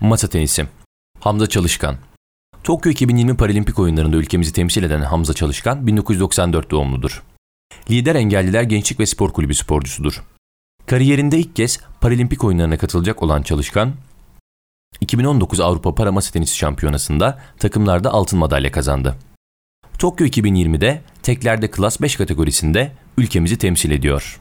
Masa tenisi. Hamza Çalışkan. Tokyo 2020 Paralimpik oyunlarında ülkemizi temsil eden Hamza Çalışkan 1994 doğumludur. Lider Engelliler Gençlik ve Spor Kulübü sporcusudur. Kariyerinde ilk kez Paralimpik oyunlarına katılacak olan Çalışkan, 2019 Avrupa Para Masa Tenisi Şampiyonası'nda takımlarda altın madalya kazandı. Tokyo 2020'de teklerde klas 5 kategorisinde ülkemizi temsil ediyor.